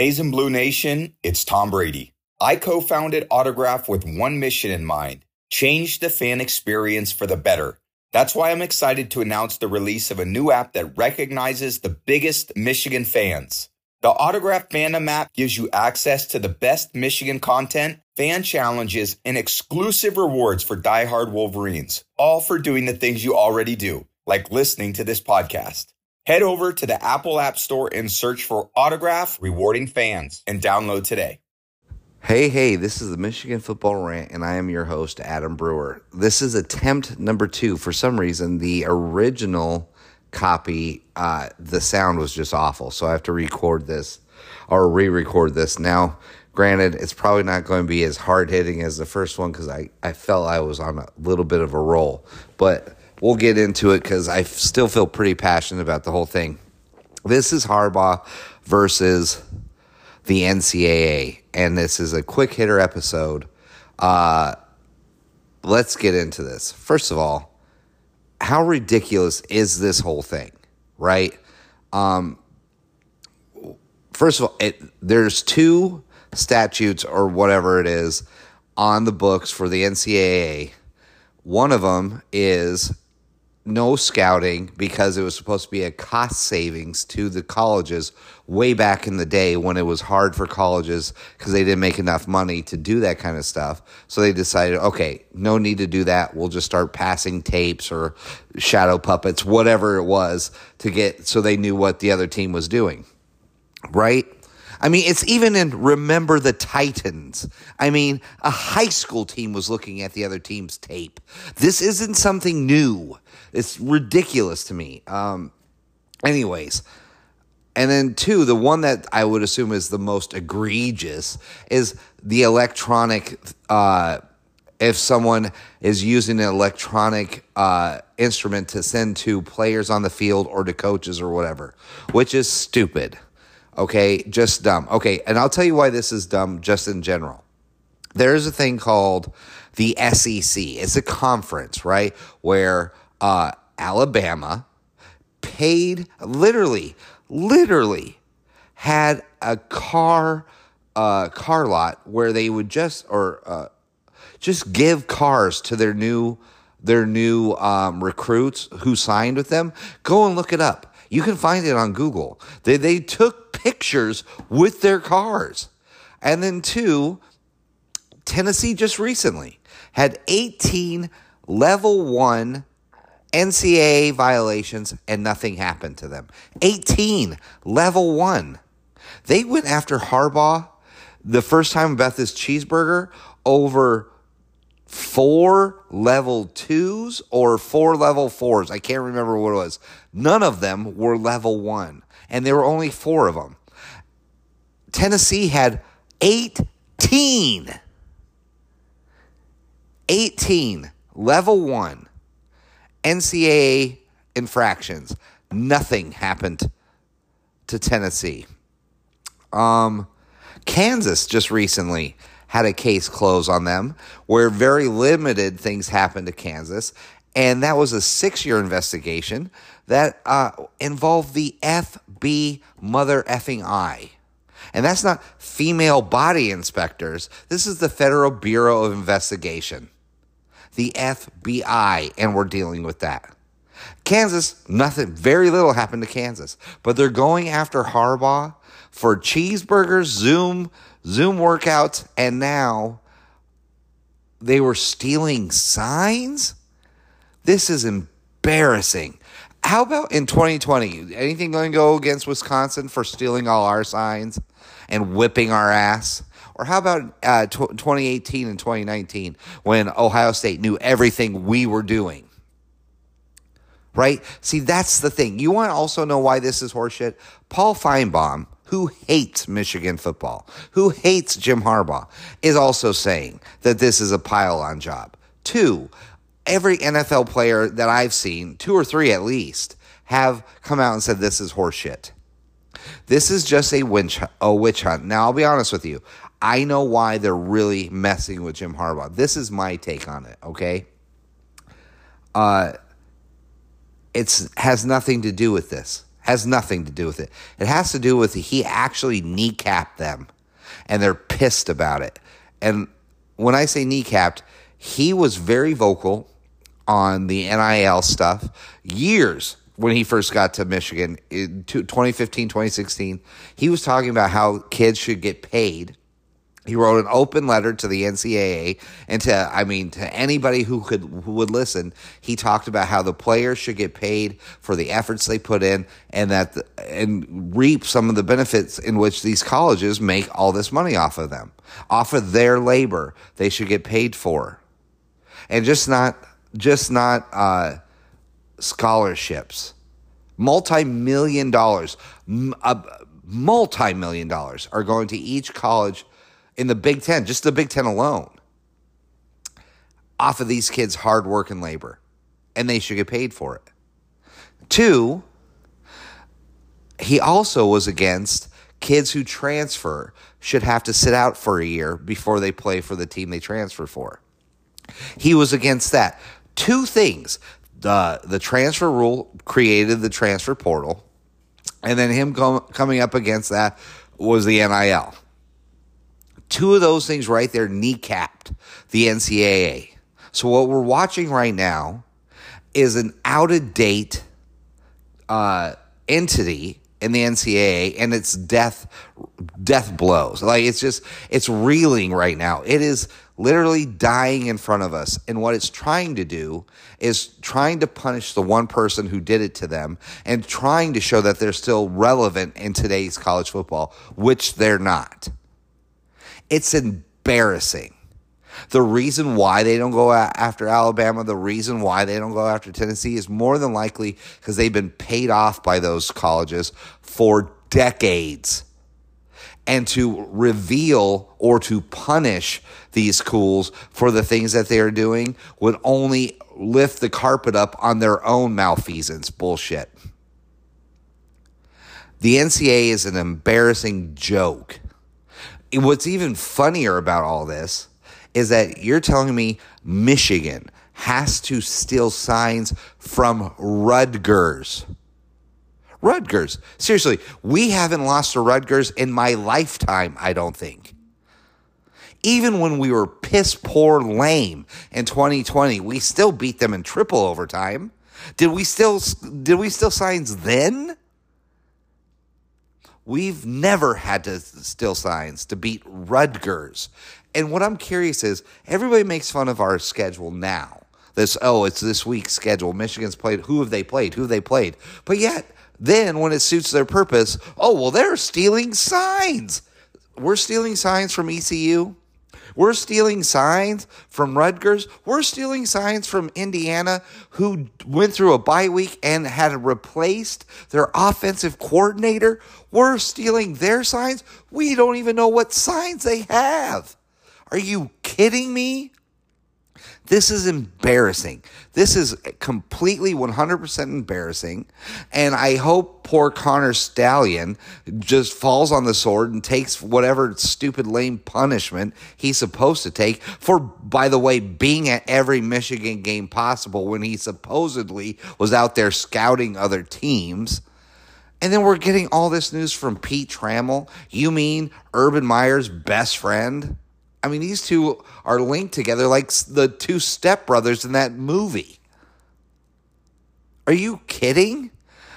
And Blue Nation, it's Tom Brady. I co founded Autograph with one mission in mind change the fan experience for the better. That's why I'm excited to announce the release of a new app that recognizes the biggest Michigan fans. The Autograph Fandom app gives you access to the best Michigan content, fan challenges, and exclusive rewards for diehard Wolverines, all for doing the things you already do, like listening to this podcast. Head over to the Apple App Store and search for Autograph Rewarding Fans and download today. Hey, hey, this is the Michigan Football Rant, and I am your host, Adam Brewer. This is attempt number two. For some reason, the original copy, uh, the sound was just awful. So I have to record this or re record this. Now, granted, it's probably not going to be as hard hitting as the first one because I, I felt I was on a little bit of a roll. But we'll get into it because I still feel pretty passionate about the whole thing. This is Harbaugh versus the NCAA, and this is a quick hitter episode. Uh, let's get into this. First of all, how ridiculous is this whole thing, right? Um, first of all, it, there's two statutes or whatever it is on the books for the NCAA. One of them is no scouting because it was supposed to be a cost savings to the colleges way back in the day when it was hard for colleges because they didn't make enough money to do that kind of stuff. So they decided, okay, no need to do that. We'll just start passing tapes or shadow puppets, whatever it was, to get so they knew what the other team was doing. Right? I mean, it's even in Remember the Titans. I mean, a high school team was looking at the other team's tape. This isn't something new. It's ridiculous to me. Um, anyways, and then two, the one that I would assume is the most egregious is the electronic. Uh, if someone is using an electronic uh, instrument to send to players on the field or to coaches or whatever, which is stupid. Okay, just dumb. Okay, and I'll tell you why this is dumb just in general. There is a thing called the SEC. It's a conference, right? Where uh, Alabama paid literally, literally had a car uh, car lot where they would just or uh, just give cars to their new their new um, recruits who signed with them. Go and look it up. You can find it on Google. They, they took pictures with their cars. And then, two, Tennessee just recently had 18 level one NCAA violations and nothing happened to them. 18 level one. They went after Harbaugh the first time about this cheeseburger over four level twos or four level fours. I can't remember what it was. None of them were level one, and there were only four of them. Tennessee had 18. 18 level one NCAA infractions. Nothing happened to Tennessee. Um, Kansas just recently had a case close on them where very limited things happened to Kansas. And that was a six year investigation that uh, involved the FB mother effing I. And that's not female body inspectors. This is the Federal Bureau of Investigation, the FBI, and we're dealing with that. Kansas, nothing, very little happened to Kansas, but they're going after Harbaugh for cheeseburgers, Zoom Zoom workouts, and now they were stealing signs? This is embarrassing. How about in 2020? Anything going to go against Wisconsin for stealing all our signs and whipping our ass? Or how about uh, t- 2018 and 2019 when Ohio State knew everything we were doing? Right? See, that's the thing. You want to also know why this is horseshit? Paul Finebaum who hates Michigan football, who hates Jim Harbaugh, is also saying that this is a pile on job. Two, every NFL player that I've seen, two or three at least, have come out and said this is horseshit. This is just a witch, a witch hunt. Now, I'll be honest with you. I know why they're really messing with Jim Harbaugh. This is my take on it, okay? Uh, it's has nothing to do with this Has nothing to do with it. It has to do with he actually kneecapped them and they're pissed about it. And when I say kneecapped, he was very vocal on the NIL stuff years when he first got to Michigan in 2015, 2016. He was talking about how kids should get paid he wrote an open letter to the NCAA and to I mean to anybody who could who would listen. He talked about how the players should get paid for the efforts they put in and that the, and reap some of the benefits in which these colleges make all this money off of them. Off of their labor. They should get paid for. And just not just not uh, scholarships. Multi-million dollars, uh, multi-million dollars are going to each college in the Big Ten, just the Big Ten alone, off of these kids' hard work and labor, and they should get paid for it. Two, he also was against kids who transfer should have to sit out for a year before they play for the team they transfer for. He was against that. Two things. The the transfer rule created the transfer portal, and then him com- coming up against that was the NIL. Two of those things right there kneecapped the NCAA. So what we're watching right now is an out of date uh, entity in the NCAA, and it's death death blows. Like it's just it's reeling right now. It is literally dying in front of us. And what it's trying to do is trying to punish the one person who did it to them and trying to show that they're still relevant in today's college football, which they're not. It's embarrassing. The reason why they don't go after Alabama, the reason why they don't go after Tennessee is more than likely because they've been paid off by those colleges for decades. And to reveal or to punish these schools for the things that they are doing would only lift the carpet up on their own malfeasance bullshit. The NCAA is an embarrassing joke what's even funnier about all this is that you're telling me Michigan has to steal signs from Rutgers. Rutgers. Seriously, we haven't lost to Rutgers in my lifetime, I don't think. Even when we were piss poor lame in 2020, we still beat them in triple overtime. Did we still did we still signs then? We've never had to steal signs to beat Rutgers. And what I'm curious is everybody makes fun of our schedule now. This, oh, it's this week's schedule. Michigan's played. Who have they played? Who have they played? But yet, then when it suits their purpose, oh, well, they're stealing signs. We're stealing signs from ECU. We're stealing signs from Rutgers. We're stealing signs from Indiana, who went through a bye week and had replaced their offensive coordinator. We're stealing their signs. We don't even know what signs they have. Are you kidding me? This is embarrassing. This is completely 100% embarrassing. And I hope poor Connor Stallion just falls on the sword and takes whatever stupid, lame punishment he's supposed to take for, by the way, being at every Michigan game possible when he supposedly was out there scouting other teams. And then we're getting all this news from Pete Thamel. You mean Urban Meyer's best friend? I mean, these two are linked together like the two stepbrothers in that movie. Are you kidding?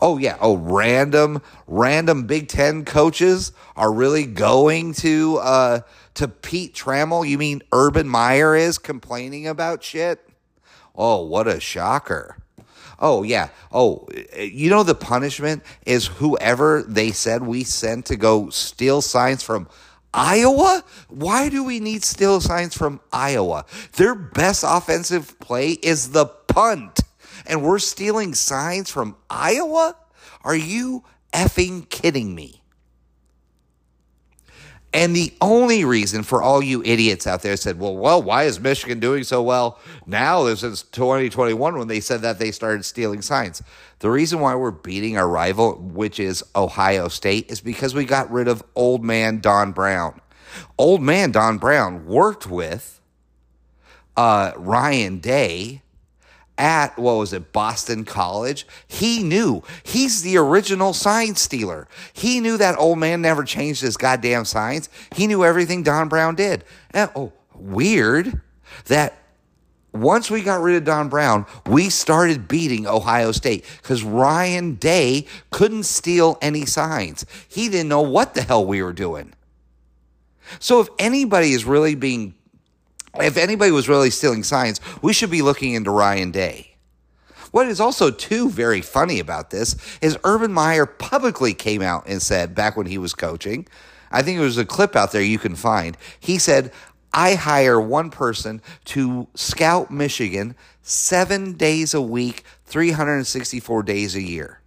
Oh yeah, oh random random Big 10 coaches are really going to uh to Pete Thamel. You mean Urban Meyer is complaining about shit? Oh, what a shocker. Oh yeah. Oh, you know the punishment is whoever they said we sent to go steal signs from Iowa? Why do we need steal signs from Iowa? Their best offensive play is the punt. And we're stealing signs from Iowa? Are you effing kidding me? And the only reason for all you idiots out there said, well, well, why is Michigan doing so well now since 2021 when they said that they started stealing signs? The reason why we're beating our rival, which is Ohio State, is because we got rid of old man Don Brown. Old man Don Brown worked with uh, Ryan Day at what was it boston college? He knew. He's the original sign stealer. He knew that old man never changed his goddamn signs. He knew everything don brown did. And, oh weird that once we got rid of Don Brown, we started beating Ohio State because Ryan Day couldn't steal any signs. He didn't know what the hell we were doing. So if anybody is really being, if anybody was really stealing signs, we should be looking into Ryan Day. What is also too very funny about this is Urban Meyer publicly came out and said back when he was coaching, I think it was a clip out there you can find. He said, I hire one person to scout Michigan seven days a week, 364 days a year.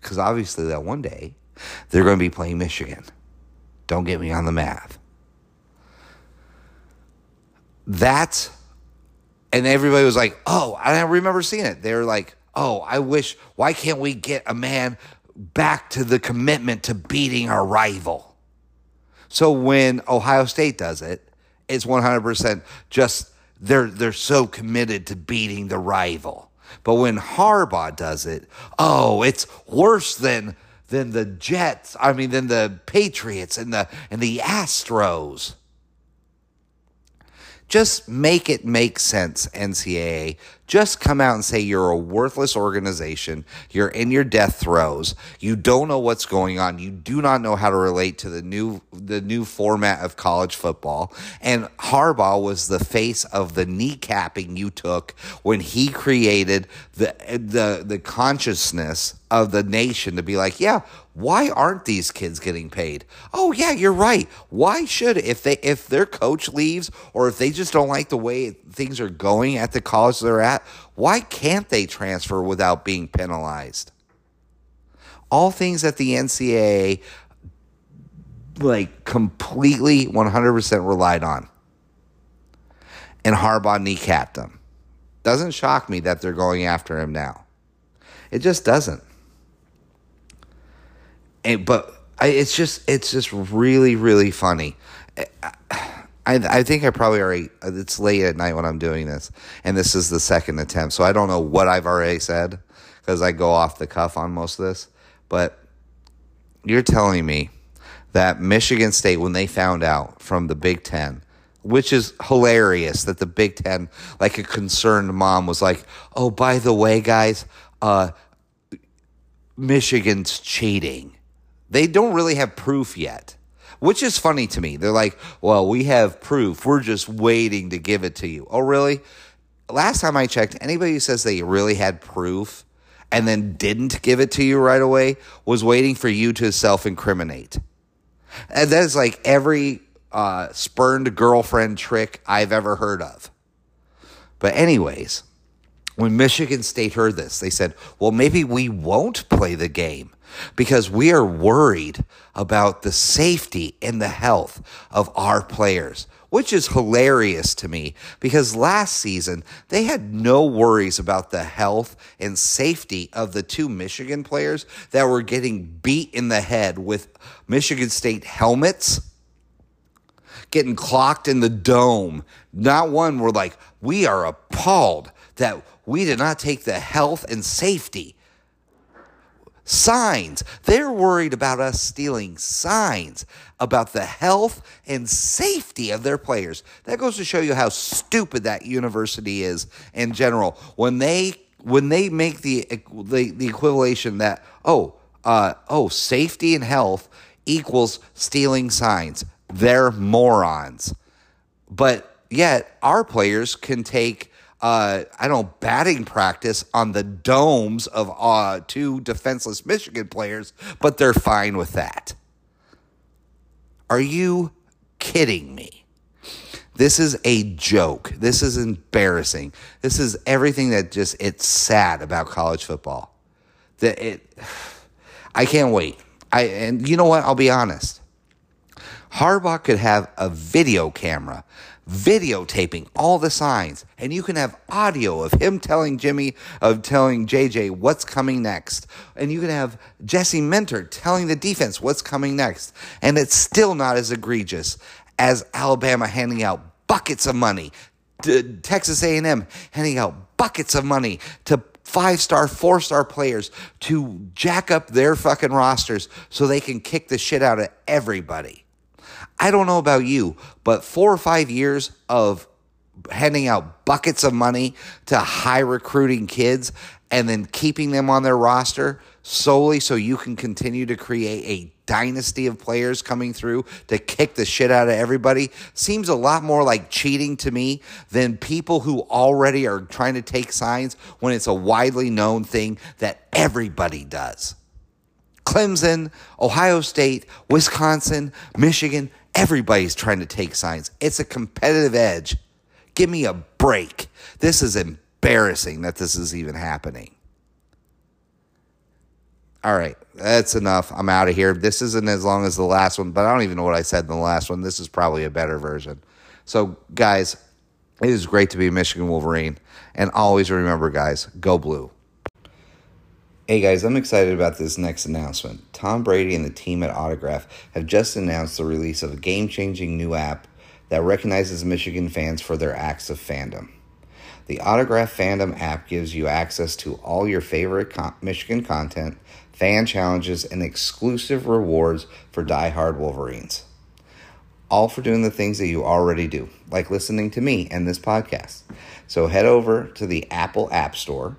Because obviously, that one day they're going to be playing Michigan. Don't get me on the math. That's, and everybody was like, oh, I remember seeing it. They were like, oh, I wish, why can't we get a man back to the commitment to beating our rival? So when Ohio State does it, it's 100% just they're they're so committed to beating the rival. But when Harbaugh does it, oh, it's worse than than the Jets. I mean, than the Patriots and the and the Astros. Just make it make sense, NCAA. Just come out and say you're a worthless organization. You're in your death throes. You don't know what's going on. You do not know how to relate to the new the new format of college football. And Harbaugh was the face of the kneecapping you took when he created the the the consciousness of the nation to be like, yeah, why aren't these kids getting paid? Oh yeah, you're right. Why should if they if their coach leaves or if they just don't like the way things are going at the college they're at, why can't they transfer without being penalized? All things that the NCAA like completely 100% relied on. And Harbaugh kneecapped them. Doesn't shock me that they're going after him now. It just doesn't and, but I, it's just it's just really really funny. I, I think I probably already it's late at night when I'm doing this, and this is the second attempt, so I don't know what I've already said because I go off the cuff on most of this. But you're telling me that Michigan State, when they found out from the Big Ten, which is hilarious that the Big Ten, like a concerned mom, was like, "Oh, by the way, guys, uh, Michigan's cheating." They don't really have proof yet, which is funny to me. They're like, well, we have proof. We're just waiting to give it to you. Oh, really? Last time I checked, anybody who says they really had proof and then didn't give it to you right away was waiting for you to self incriminate. And that is like every uh, spurned girlfriend trick I've ever heard of. But, anyways, when Michigan State heard this, they said, well, maybe we won't play the game because we are worried about the safety and the health of our players, which is hilarious to me because last season they had no worries about the health and safety of the two Michigan players that were getting beat in the head with Michigan State helmets. Getting clocked in the dome. Not one were like, we are appalled that we did not take the health and safety signs. They're worried about us stealing signs about the health and safety of their players. That goes to show you how stupid that university is in general. When they when they make the the, the equivalation that oh uh, oh safety and health equals stealing signs, they're morons. But yet our players can take uh, I don't batting practice on the domes of uh, two defenseless Michigan players, but they're fine with that. Are you kidding me? This is a joke. This is embarrassing. This is everything that just it's sad about college football. That it I can't wait. I and you know what? I'll be honest. Harbaugh could have a video camera videotaping all the signs. And you can have audio of him telling Jimmy of telling JJ what's coming next. And you can have Jesse Minter telling the defense what's coming next. And it's still not as egregious as Alabama handing out buckets of money D- Texas A&M handing out buckets of money to five star, four star players to jack up their fucking rosters so they can kick the shit out of everybody. I don't know about you, but four or five years of handing out buckets of money to high recruiting kids and then keeping them on their roster solely so you can continue to create a dynasty of players coming through to kick the shit out of everybody seems a lot more like cheating to me than people who already are trying to take signs when it's a widely known thing that everybody does. Clemson, Ohio State, Wisconsin, Michigan, everybody's trying to take signs. It's a competitive edge. Give me a break. This is embarrassing that this is even happening. All right, that's enough. I'm out of here. This isn't as long as the last one, but I don't even know what I said in the last one. This is probably a better version. So, guys, it is great to be a Michigan Wolverine. And always remember, guys, go blue. Hey guys, I'm excited about this next announcement. Tom Brady and the team at Autograph have just announced the release of a game changing new app that recognizes Michigan fans for their acts of fandom. The Autograph Fandom app gives you access to all your favorite con- Michigan content, fan challenges, and exclusive rewards for die-hard Wolverines. All for doing the things that you already do, like listening to me and this podcast. So head over to the Apple App Store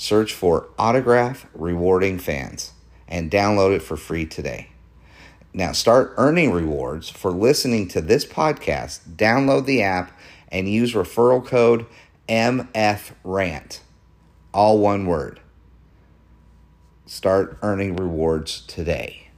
Search for Autograph Rewarding Fans and download it for free today. Now, start earning rewards for listening to this podcast. Download the app and use referral code MFRANT. All one word. Start earning rewards today.